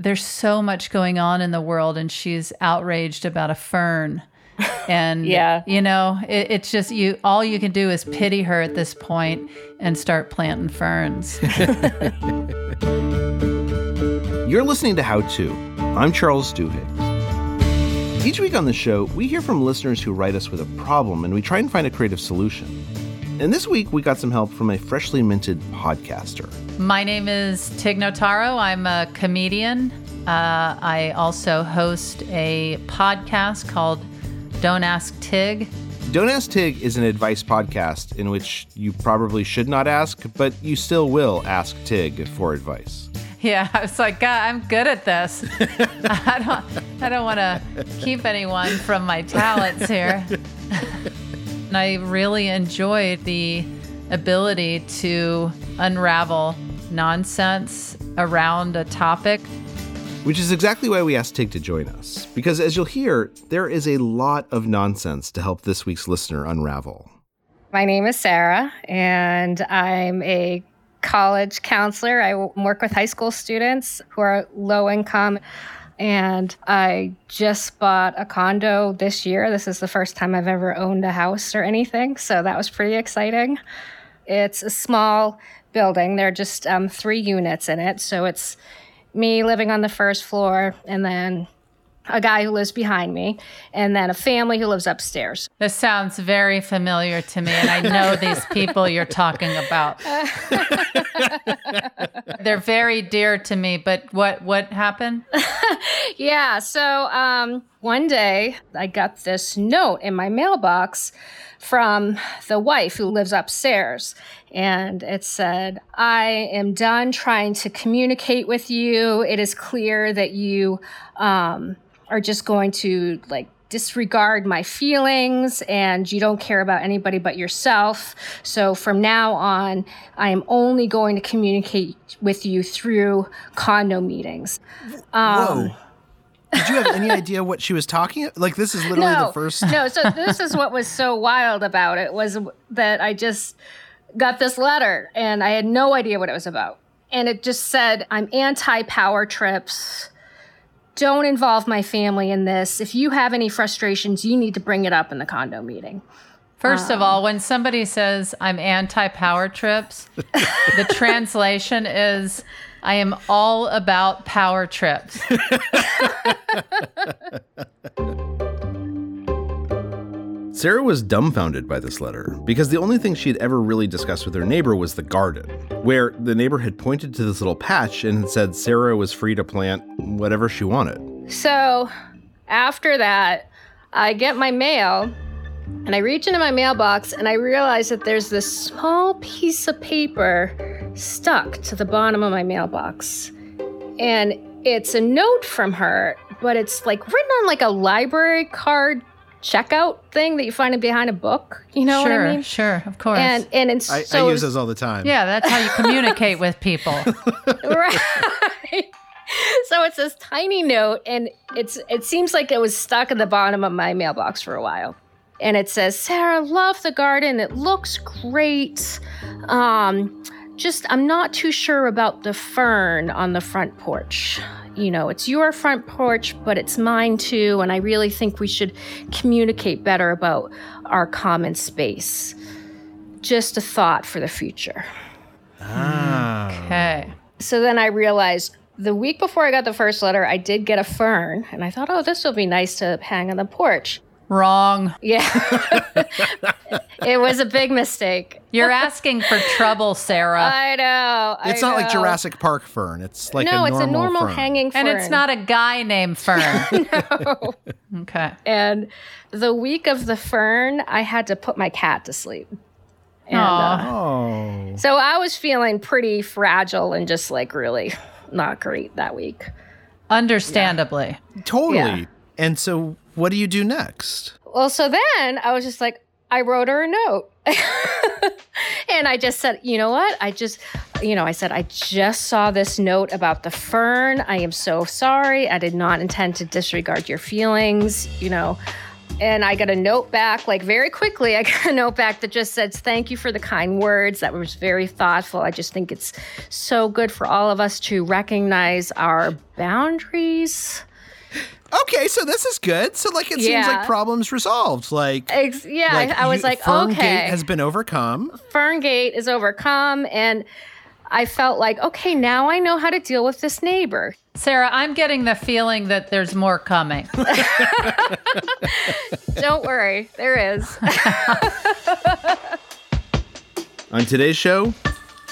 there's so much going on in the world and she's outraged about a fern. And Yeah. you know, it, it's just you all you can do is pity her at this point and start planting ferns. You're listening to How To. I'm Charles Duhigg. Each week on the show, we hear from listeners who write us with a problem and we try and find a creative solution. And this week, we got some help from a freshly minted podcaster. My name is Tig Notaro. I'm a comedian. Uh, I also host a podcast called Don't Ask Tig. Don't Ask Tig is an advice podcast in which you probably should not ask, but you still will ask Tig for advice. Yeah, I was like, God, I'm good at this. I don't, I don't want to keep anyone from my talents here. and I really enjoyed the ability to unravel nonsense around a topic. Which is exactly why we asked Tig to join us. Because as you'll hear, there is a lot of nonsense to help this week's listener unravel. My name is Sarah, and I'm a college counselor. I work with high school students who are low income. And I just bought a condo this year. This is the first time I've ever owned a house or anything. So that was pretty exciting. It's a small building, there are just um, three units in it. So it's me living on the first floor, and then a guy who lives behind me, and then a family who lives upstairs. This sounds very familiar to me, and I know these people you're talking about. They're very dear to me, but what what happened? Yeah. So um, one day I got this note in my mailbox from the wife who lives upstairs. And it said, I am done trying to communicate with you. It is clear that you um, are just going to like disregard my feelings and you don't care about anybody but yourself. So from now on, I am only going to communicate with you through condo meetings. Um, Whoa. Did you have any idea what she was talking? Like this is literally no, the first. no, so this is what was so wild about it was that I just got this letter and I had no idea what it was about. And it just said, I'm anti power trips. Don't involve my family in this. If you have any frustrations, you need to bring it up in the condo meeting. First of um, all, when somebody says I'm anti power trips, the translation is I am all about power trips. Sarah was dumbfounded by this letter because the only thing she had ever really discussed with her neighbor was the garden, where the neighbor had pointed to this little patch and had said Sarah was free to plant whatever she wanted. So after that, I get my mail and I reach into my mailbox and I realize that there's this small piece of paper stuck to the bottom of my mailbox. And it's a note from her, but it's like written on like a library card checkout thing that you find behind a book. You know sure, what I mean? sure, of course. And and it's I, so I use those all the time. yeah, that's how you communicate with people. right. so it's this tiny note, and it's it seems like it was stuck at the bottom of my mailbox for a while. And it says, Sarah, love the garden. It looks great. Um, just I'm not too sure about the fern on the front porch. You know, it's your front porch, but it's mine too, and I really think we should communicate better about our common space. Just a thought for the future. Ah. Okay. So then I realized the week before I got the first letter, I did get a fern, and I thought, oh, this will be nice to hang on the porch. Wrong. Yeah. it was a big mistake. You're asking for trouble, Sarah. I know. It's I not like. Jurassic Park fern. It's like no, a it's a normal fern. hanging fern. and it's not a guy named Fern. no. Okay. And the week of the fern, I had to put my cat to sleep. And, Aw. uh, Oh. so I was feeling pretty fragile and just like really not great that week. Understandably. Totally. Yeah. And so what do you do next? Well, so then I was just like, I wrote her a note. and I just said, you know what? I just, you know, I said, I just saw this note about the fern. I am so sorry. I did not intend to disregard your feelings. You know, And I got a note back, like very quickly. I got a note back that just says, Thank you for the kind words. That was very thoughtful. I just think it's so good for all of us to recognize our boundaries. Okay, so this is good. So like it seems like problems resolved. Like, Ex- yeah, I- I was you- like, Ferngate okay. has been overcome. Ferngate is overcome. And I felt like, okay, now I know how to deal with this neighbor. Sarah, I'm getting the feeling that there's more coming. Don't worry, there is. On today's show,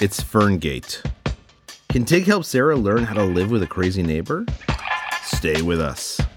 it's Ferngate. Can Tig help Sarah learn how to live with a crazy neighbor? Stay with us.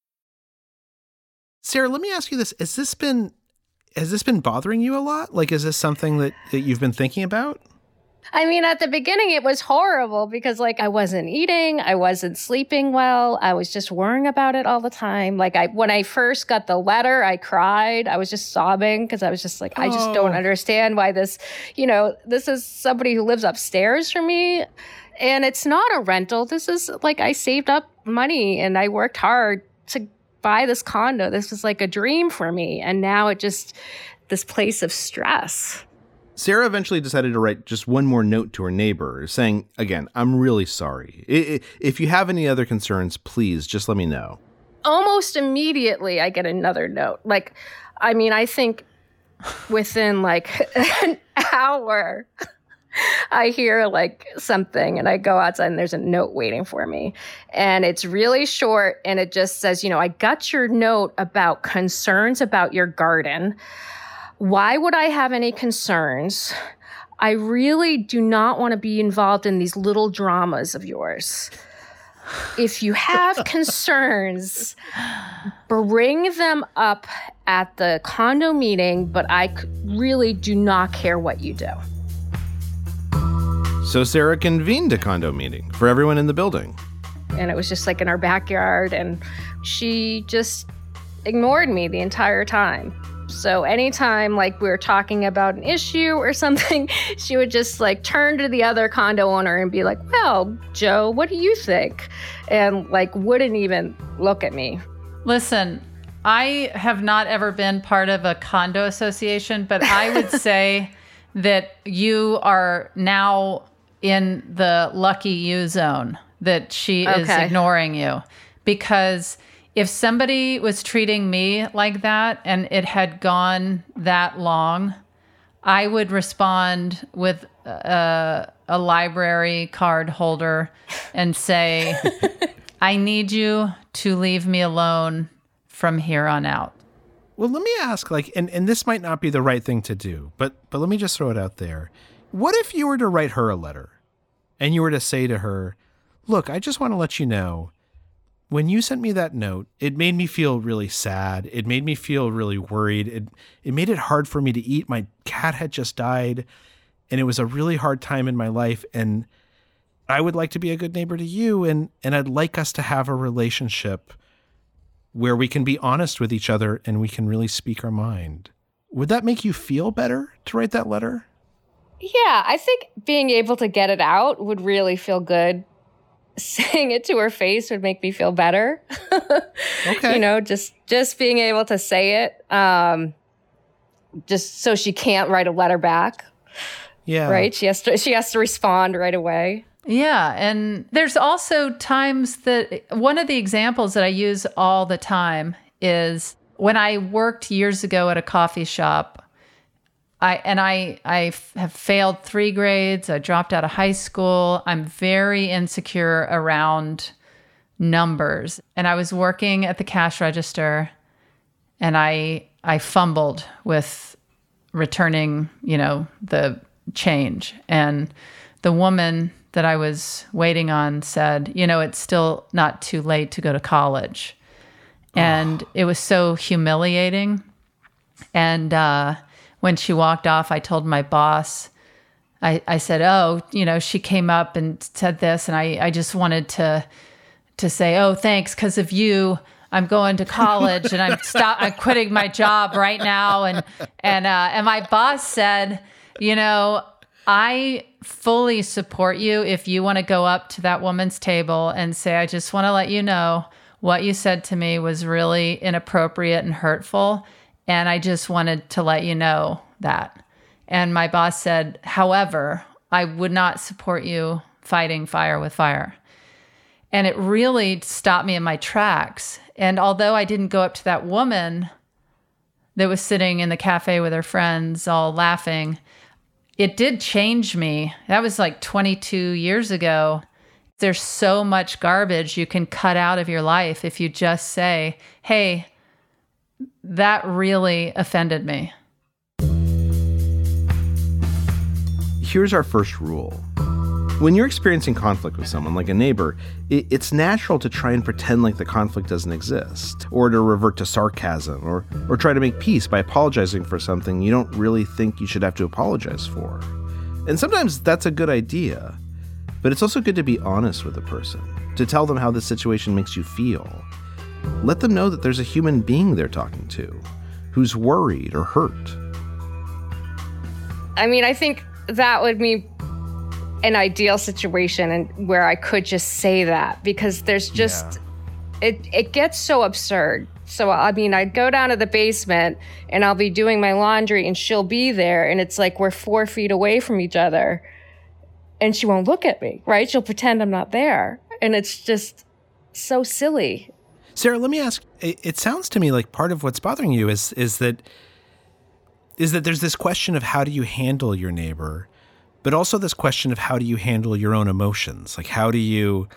Sarah, let me ask you this: Has this been has this been bothering you a lot? Like, is this something that, that you've been thinking about? I mean, at the beginning, it was horrible because, like, I wasn't eating, I wasn't sleeping well, I was just worrying about it all the time. Like, I when I first got the letter, I cried. I was just sobbing because I was just like, I just don't Oh. understand why this, you know, this is somebody who lives upstairs from me, and it's not a rental. This is like I saved up money and I worked hard to buy this condo. This was like a dream for me, and now it just this place of stress. Sarah eventually decided to write just one more note to her neighbor, saying, Again, I'm really sorry. I- I- If you have any other concerns, please just let me know. almost immediately I get another note. Like, I mean, I think within like an hour, I hear like something and I go outside and there's a note waiting for me. And it's really short and it just says, you know, I got your note about concerns about your garden. Why would I have any concerns? I really do not want to be involved in these little dramas of yours if you have concerns, bring them up at the condo meeting, but I really do not care what you do. So Sarah convened a condo meeting for everyone in the building. And it was just like in our backyard, and she just ignored me the entire time. So anytime like we were talking about an issue or something, she would just like turn to the other condo owner and be like, "Well, Joe, what do you think?" And like wouldn't even look at me. Listen, I have not ever been part of a condo association, but I would say that you are now in the lucky you zone that she is ignoring you. Because if somebody was treating me like that and it had gone that long, I would respond with a, a library card holder and say, I need you to leave me alone from here on out. Well, let me ask, like, and, and this might not be the right thing to do, but but let me just throw it out there. What if you were to write her a letter and you were to say to her, Look, I just want to let you know, when you sent me that note, it made me feel really sad. It made me feel really worried. It it made it hard for me to eat. My cat had just died, and it was a really hard time in my life. And I would like to be a good neighbor to you, and and I'd like us to have a relationship where we can be honest with each other and we can really speak our mind. Would that make you feel better to write that letter? Yeah, I think being able to get it out would really feel good. Saying it to her face would make me feel better. Okay. you know, just just being able to say it, um, just so she can't write a letter back, yeah. right? She has to she has to respond right away. Yeah. And there's also times that one of the examples that I use all the time is when I worked years ago at a coffee shop. I and I I have failed three grades. I dropped out of high school. I'm very insecure around numbers. And I was working at the cash register and I I fumbled with returning, you know, the change. And the woman that I was waiting on said, you know, it's still not too late to go to college. And it was so humiliating. And uh, when she walked off, I told my boss, I, I said, oh, you know, she came up and said this. And I, I just wanted to, to say, oh, thanks, because of you. I'm going to college and I'm stop I'm quitting my job right now and and uh, and my boss said, you know, I fully support you if you want to go up to that woman's table and say, I just want to let you know what you said to me was really inappropriate and hurtful. And I just wanted to let you know that. And my boss said, however, I would not support you fighting fire with fire. And it really stopped me in my tracks. And although I didn't go up to that woman that was sitting in the cafe with her friends, all laughing, it did change me. That was like 22 years ago. There's so much garbage you can cut out of your life if you just say, hey, that really offended me. Here's our first rule when you're experiencing conflict with someone, like a neighbor, it, it's natural to try and pretend like the conflict doesn't exist, or to revert to sarcasm, or, or try to make peace by apologizing for something you don't really think you should have to apologize for. And sometimes that's a good idea, but it's also good to be honest with a person, to tell them how the situation makes you feel. Let them know that there's a human being they're talking to who's worried or hurt. I mean, I think that would be an ideal situation and where I could just say that because there's just yeah. it it gets so absurd. So I mean, I'd go down to the basement and I'll be doing my laundry and she'll be there and it's like we're 4 feet away from each other and she won't look at me, right? She'll pretend I'm not there. And it's just so silly. Sarah, let me ask it, sounds to me like part of what's bothering you is is that is that there's this question of how do you handle your neighbor but also this question of how do you handle your own emotions? Like how do you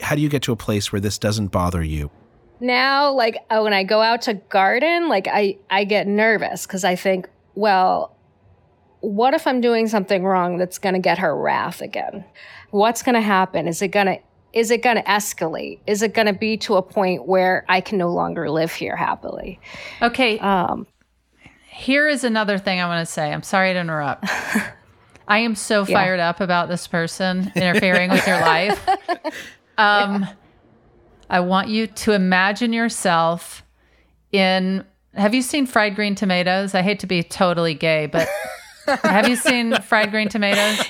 how do you get to a place where this doesn't bother you? Now, like oh, when I go out to garden, like I I get nervous because I think, well, what if I'm doing something wrong that's going to get her wrath again? What's going to happen? Is it going to is it going to escalate? Is it going to be to a point where I can no longer live here happily? Okay. Um, here is another thing I want to say. I'm sorry to interrupt. I am so yeah. fired up about this person interfering with your life. Um, yeah. I want you to imagine yourself in. Have you seen fried green tomatoes? I hate to be totally gay, but have you seen fried green tomatoes?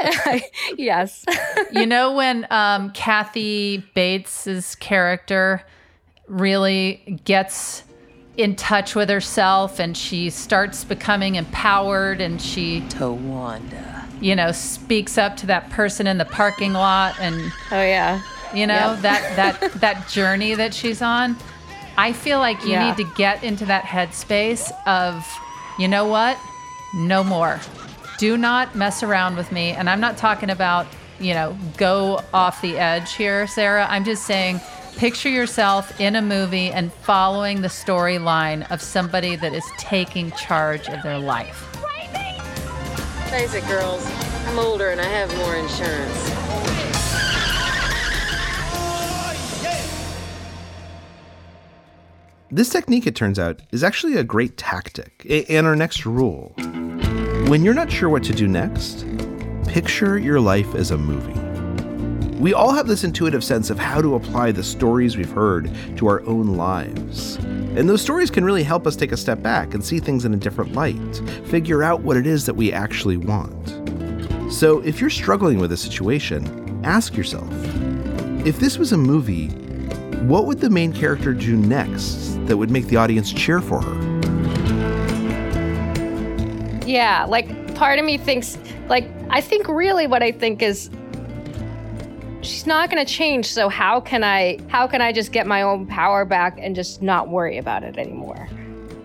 Yeah, yes. you know when um, Kathy Bates's character really gets in touch with herself and she starts becoming empowered and she Towanda. You know, speaks up to that person in the parking lot and Oh yeah. You know, yep. that that that journey that she's on. I feel like you yeah. need to get into that headspace of, you know what? No more. Do not mess around with me. And I'm not talking about, you know, go off the edge here, Sarah. I'm just saying Picture yourself in a movie and following the storyline of somebody that is taking charge of their life. Face it, girls. I'm older and I have more insurance. This technique, it turns out, is actually a great tactic and our next rule. When you're not sure what to do next, picture your life as a movie. We all have this intuitive sense of how to apply the stories we've heard to our own lives. And those stories can really help us take a step back and see things in a different light, figure out what it is that we actually want. So if you're struggling with a situation, ask yourself if this was a movie, what would the main character do next that would make the audience cheer for her? Yeah, like part of me thinks, like, I think really what I think is she's not going to change so how can i how can i just get my own power back and just not worry about it anymore?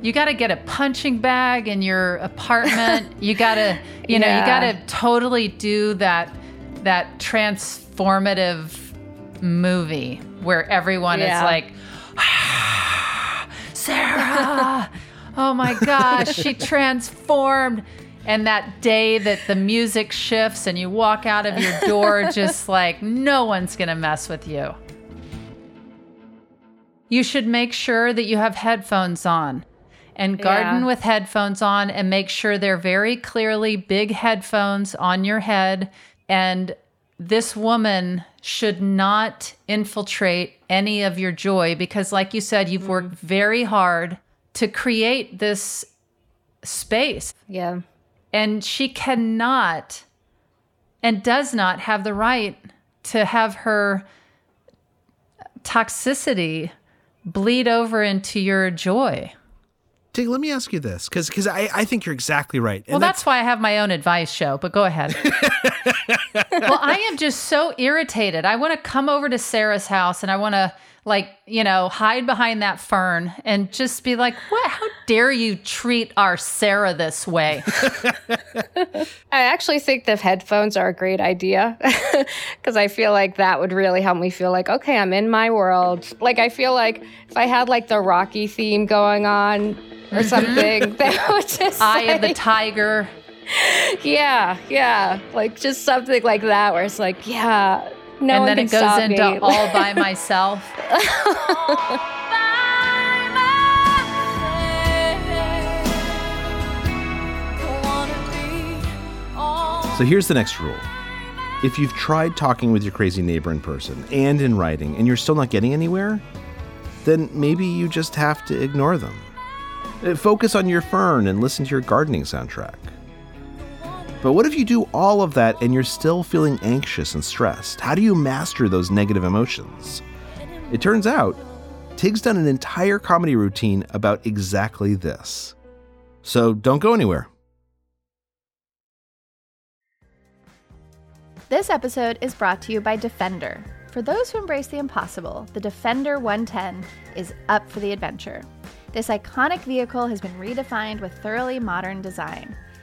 You got to get a punching bag in your apartment. You got to you know you got to totally do that that transformative movie where everyone yeah. is like ah, sarah oh my gosh she transformed And that day that the music shifts and you walk out of your door just like no one's going to mess with you. You should make sure that you have headphones on and garden Yeah. with headphones on and make sure they're very clearly big headphones on your head. And this woman should not infiltrate any of your joy because, like you said, you've worked mm. very hard to create this space. Yeah. And she cannot and does not have the right to have her toxicity bleed over into your joy. Tig, let me ask you this, because because I, I think you're exactly right. Well, that's why I have my own advice show, but go ahead. well, I am just so irritated. I want to come over to Sarah's house and I want to, like, you know, hide behind that fern and just be like, what? How dare you treat our Sarah this way? I actually think the headphones are a great idea because I feel like that would really help me feel like, okay, I'm in my world. Like, I feel like if I had like the Rocky theme going on or mm-hmm. something, that would just. Eye of the tiger. Yeah, yeah. Like just something like that where it's like, yeah, no and then it goes into me. all by myself. So here's the next rule. If you've tried talking with your crazy neighbor in person and in writing and you're still not getting anywhere, then maybe you just have to ignore them. Uh, Focus on your fern and listen to your gardening soundtrack. But what if you do all of that and you're still feeling anxious and stressed? How do you master those negative emotions? It turns out, Tig's done an entire comedy routine about exactly this. So don't go anywhere. This episode is brought to you by Defender. For those who embrace the impossible, the Defender 110 is up for the adventure. This iconic vehicle has been redefined with thoroughly modern design.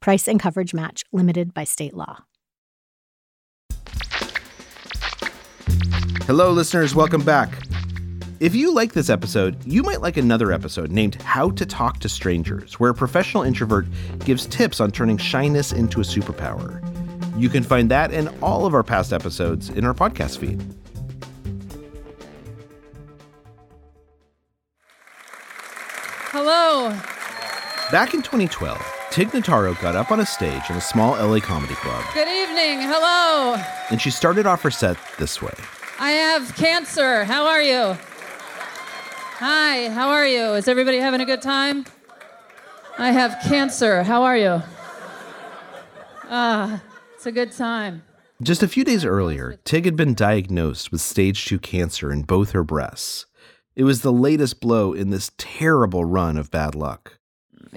Price and coverage match limited by state law. Hello, listeners. Welcome back. If you like this episode, you might like another episode named How to Talk to Strangers, where a professional introvert gives tips on turning shyness into a superpower. You can find that and all of our past episodes in our podcast feed. Hello. Back in 2012, Tig Notaro got up on a stage in a small LA comedy club, Good evening. Hello. and she started off her set this way. I have cancer. How are you? Hi, how are you? Is everybody having a good time? I have cancer. How are you? Ah, it's a good time. Just a few days earlier, Tig had been diagnosed with stage 2 cancer in both her breasts. It was the latest blow in this terrible run of bad luck.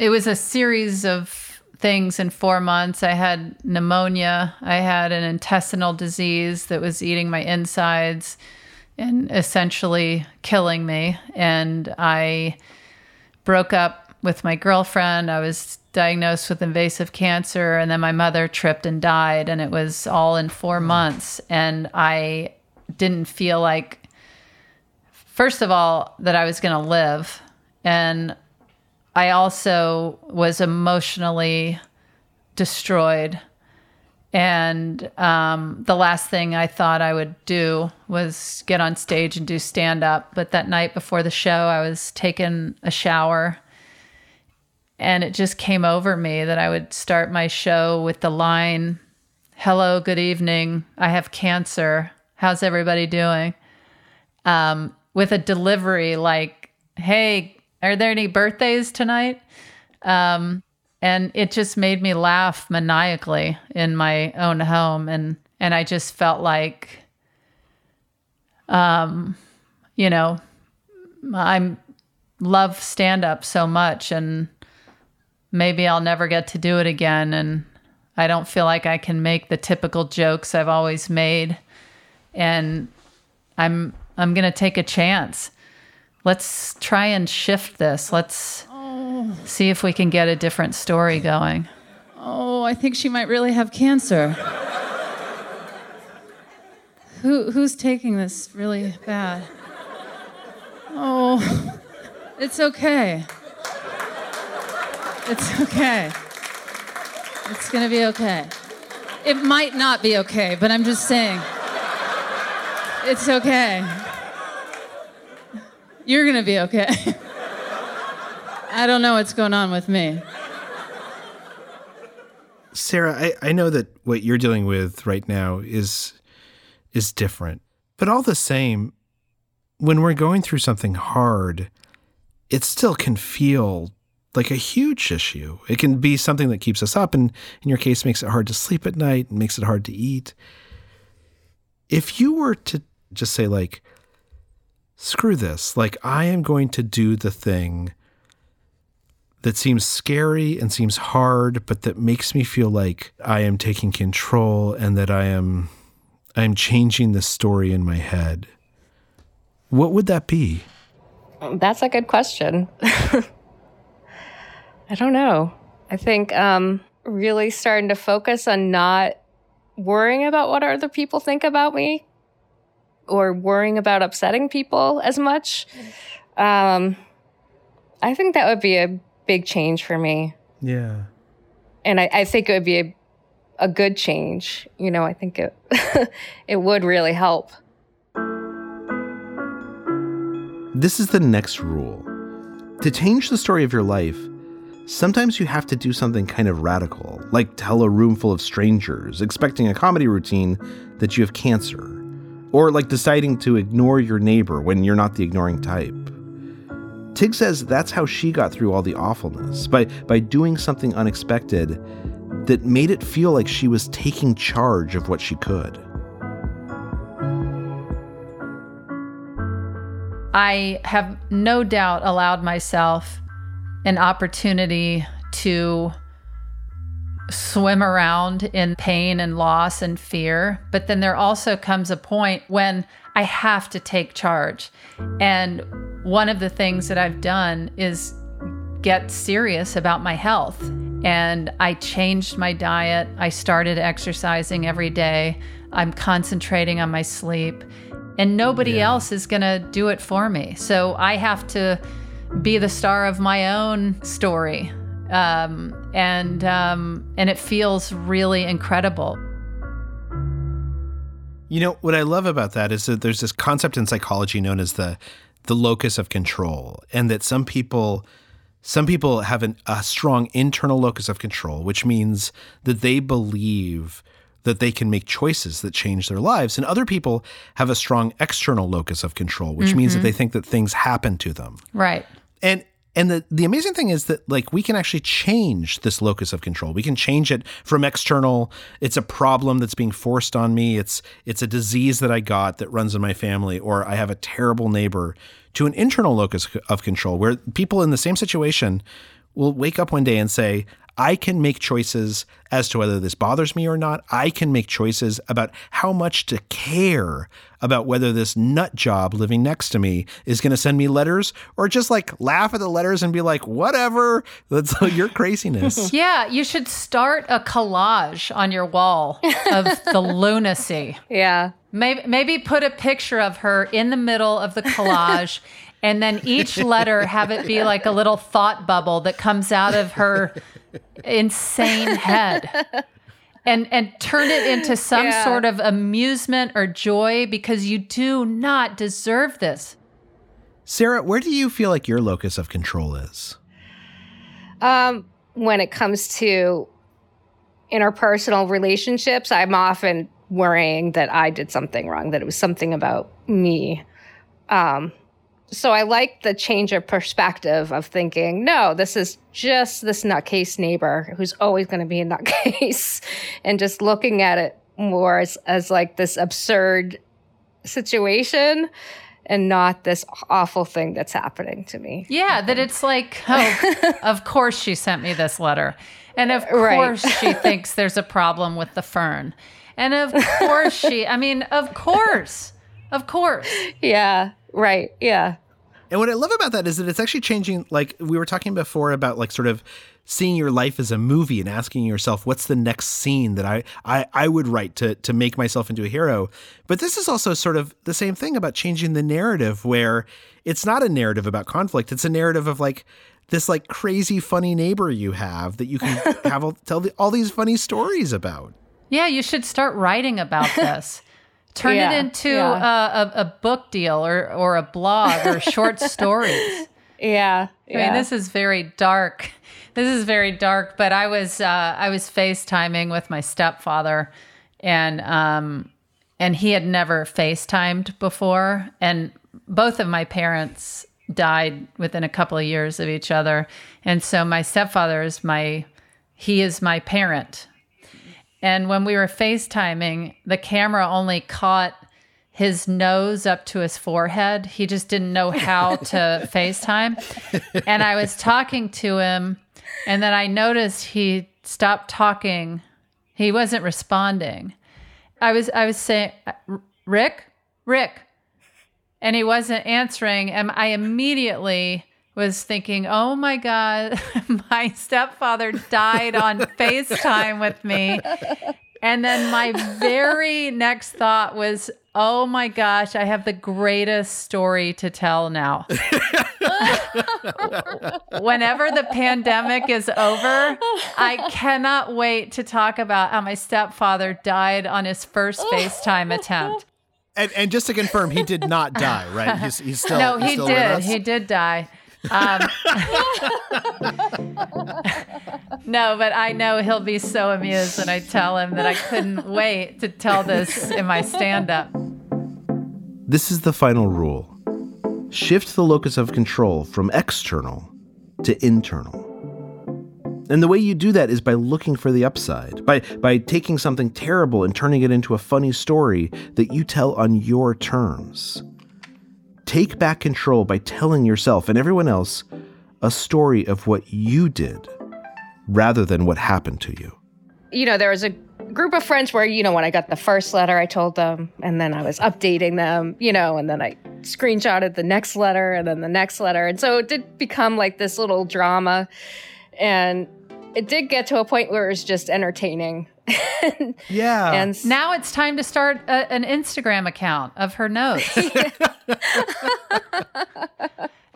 It was a series of things in four months. I had pneumonia. I had an intestinal disease that was eating my insides and essentially killing me. And I broke up with my girlfriend. I was diagnosed with invasive cancer. And then my mother tripped and died. And it was all in four mm. months. And I didn't feel like, first of all, that I was going to live. And I also was emotionally destroyed. And um, the last thing I thought I would do was get on stage and do stand up. But that night before the show, I was taking a shower. And it just came over me that I would start my show with the line Hello, good evening. I have cancer. How's everybody doing? Um, with a delivery like, Hey, are there any birthdays tonight? Um, and it just made me laugh maniacally in my own home and and I just felt like um you know I'm love stand up so much and maybe I'll never get to do it again and I don't feel like I can make the typical jokes I've always made and I'm I'm to take a chance. Let's try and shift this. Let's see if we can get a different story going. Oh, I think she might really have cancer. Who, who's taking this really bad? Oh, it's okay. It's okay. It's gonna be okay. It might not be okay, but I'm just saying. It's okay. You're gonna be okay. I don't know what's going on with me. Sarah, I, I know that what you're dealing with right now is is different. But all the same, when we're going through something hard, it still can feel like a huge issue. It can be something that keeps us up and in your case makes it hard to sleep at night and makes it hard to eat. If you were to just say like screw this, like I am going to do the thing that seems scary and seems hard, but that makes me feel like I am taking control and that I am I am changing the story in my head. What would that be? That's a good question. I don't know. I think um, really starting to focus on not worrying about what other people think about me or worrying about upsetting people as much. Um, I think that would be a big change for me. Yeah. And I, I think it would be a, a good change. You know, I think it it would really help. This is the next rule. To change the story of your life, sometimes you have to do something kind of radical, like tell a room full of strangers, expecting a comedy routine that you have cancer, or like deciding to ignore your neighbor when you're not the ignoring type. Tig says that's how she got through all the awfulness by by doing something unexpected that made it feel like she was taking charge of what she could. I have no doubt allowed myself an opportunity to swim around in pain and loss and fear. But then there also comes a point when I have to take charge. And one of the things that I've done is get serious about my health. And I changed my diet. I started exercising every day. I'm concentrating on my sleep. And nobody Yeah. else is going to do it for me. So I have to be the star of my own story. Um, and um, and it feels really incredible. You know, what I love about that is that there's this concept in psychology known as the the locus of control and that some people Some people have an, a strong internal locus of control, which means that they believe that they can make choices that change their lives. And other people have a strong external locus of control, which means that Mhm. they think that things happen to them. Right. And and the, the amazing thing is that like we can actually change this locus of control. We can change it from external. It's a problem that's being forced on me. It's it's a disease that I got that runs in my family, or I have a terrible neighbor, to an internal locus of control where people in the same situation will wake up one day and say, I can make choices as to whether this bothers me or not. I can make choices about how much to care about whether this nut job living next to me is going to send me letters or just like laugh at the letters and be like, whatever, that's your craziness. Yeah, you should start a collage on your wall of the lunacy. Yeah. Maybe maybe put a picture of her in the middle of the collage and then each letter have it be like a little thought bubble that comes out of her insane head. And and turn it into some Yeah. sort of amusement or joy because you do not deserve this. Sarah, where do you feel like your locus of control is? Um, when it comes to interpersonal relationships, I'm often worrying that I did something wrong, that it was something about me. Um, so I like the change of perspective of thinking, no, this is just this nutcase neighbor who's always going to be a nutcase, and just looking at it more as, as like this absurd situation and not this awful thing that's happening to me. Yeah, that it's like, oh, of course she sent me this letter. And of Right. course she thinks there's a problem with the fern. And of course she, I mean, of course, of course. Yeah, right. Yeah. And what I love about that is that it's actually changing. Like we were talking before about, like sort of seeing your life as a movie and asking yourself, what's the next scene that I I, I would write to to make myself into a hero. But this is also sort of the same thing about changing the narrative, where it's not a narrative about conflict; it's a narrative of like this like crazy funny neighbor you have that you can have all, tell the, all these funny stories about. Yeah, you should start writing about this. Turn Yeah, it into yeah. a, a, a book deal or, or a blog or short stories. Yeah. I mean, this is very dark. This is very dark. But I was uh, I was FaceTiming with my stepfather, and um, and he had never FaceTimed before, and both of my parents died within a couple of years of each other, and so my stepfather is my he is my parent. And when we were FaceTiming, the camera only caught his nose up to his forehead. He just didn't know how to FaceTime. And I was talking to him, and then I noticed he stopped talking. He wasn't responding. I was I was saying, Rick, Rick, and he wasn't answering. And I immediately was thinking, oh my God, my stepfather died on FaceTime with me. And then my very next thought was, oh my gosh, I have the greatest story to tell now. Whenever the pandemic is over, I cannot wait to talk about how my stepfather died on his first FaceTime attempt. And, and just to confirm, he did not die, right? He's, he's still no, he's he still with did. us? He did die. Um, no, but I know he'll be so amused when I tell him that I couldn't wait to tell this in my stand up. This is the final rule shift the locus of control from external to internal. And the way you do that is by looking for the upside, by, by taking something terrible and turning it into a funny story that you tell on your terms. Take back control by telling yourself and everyone else a story of what you did rather than what happened to you. You know, there was a group of friends where, you know, when I got the first letter, I told them, and then I was updating them, you know, and then I screenshotted the next letter and then the next letter. And so it did become like this little drama. And it did get to a point where it was just entertaining. Yeah. and Now it's time to start a, an Instagram account of her notes.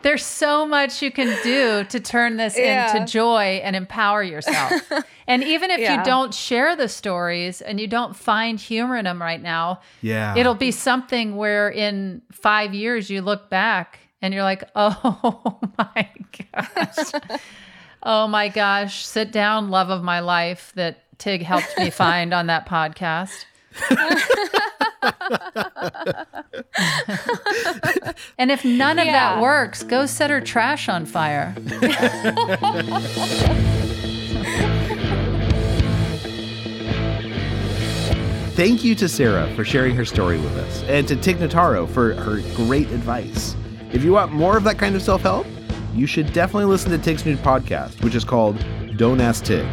There's so much you can do to turn this Yeah. into joy and empower yourself. and even if Yeah. you don't share the stories and you don't find humor in them right now, Yeah. it'll be something where in five years you look back and you're like, oh my gosh. oh my gosh. Sit down, love of my life that Tig helped me find on that podcast. and if none of that works, go set her trash on fire. Thank you to Sarah for sharing her story with us, and to Tig Notaro for her great advice. If you want more of that kind of self help, you should definitely listen to Tig's new podcast, which is called Don't Ask Tig.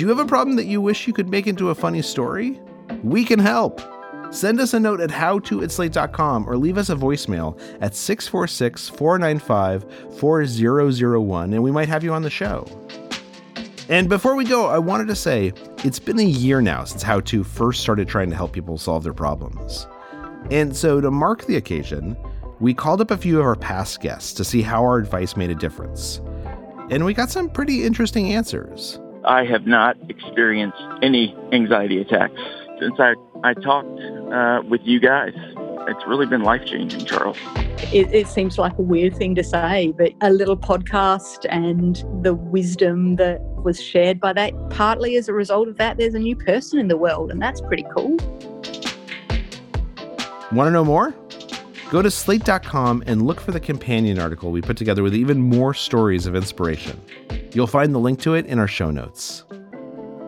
Do you have a problem that you wish you could make into a funny story? We can help. Send us a note at howto or leave us a voicemail at 646 495 4001 and we might have you on the show. And before we go, I wanted to say it's been a year now since How To first started trying to help people solve their problems. And so to mark the occasion, we called up a few of our past guests to see how our advice made a difference. And we got some pretty interesting answers. I have not experienced any anxiety attacks since I, I talked uh, with you guys. It's really been life changing, Charles. It, it seems like a weird thing to say, but a little podcast and the wisdom that was shared by that, partly as a result of that, there's a new person in the world, and that's pretty cool. Want to know more? Go to slate.com and look for the companion article we put together with even more stories of inspiration. You'll find the link to it in our show notes.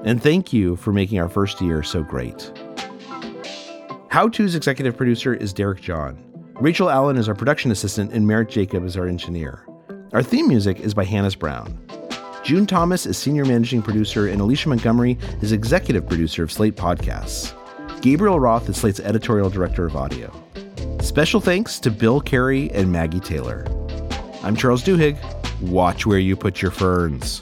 And thank you for making our first year so great. How To's executive producer is Derek John. Rachel Allen is our production assistant, and Merritt Jacob is our engineer. Our theme music is by Hannis Brown. June Thomas is senior managing producer, and Alicia Montgomery is executive producer of Slate Podcasts. Gabriel Roth is Slate's editorial director of audio. Special thanks to Bill Carey and Maggie Taylor. I'm Charles Duhigg. Watch where you put your ferns.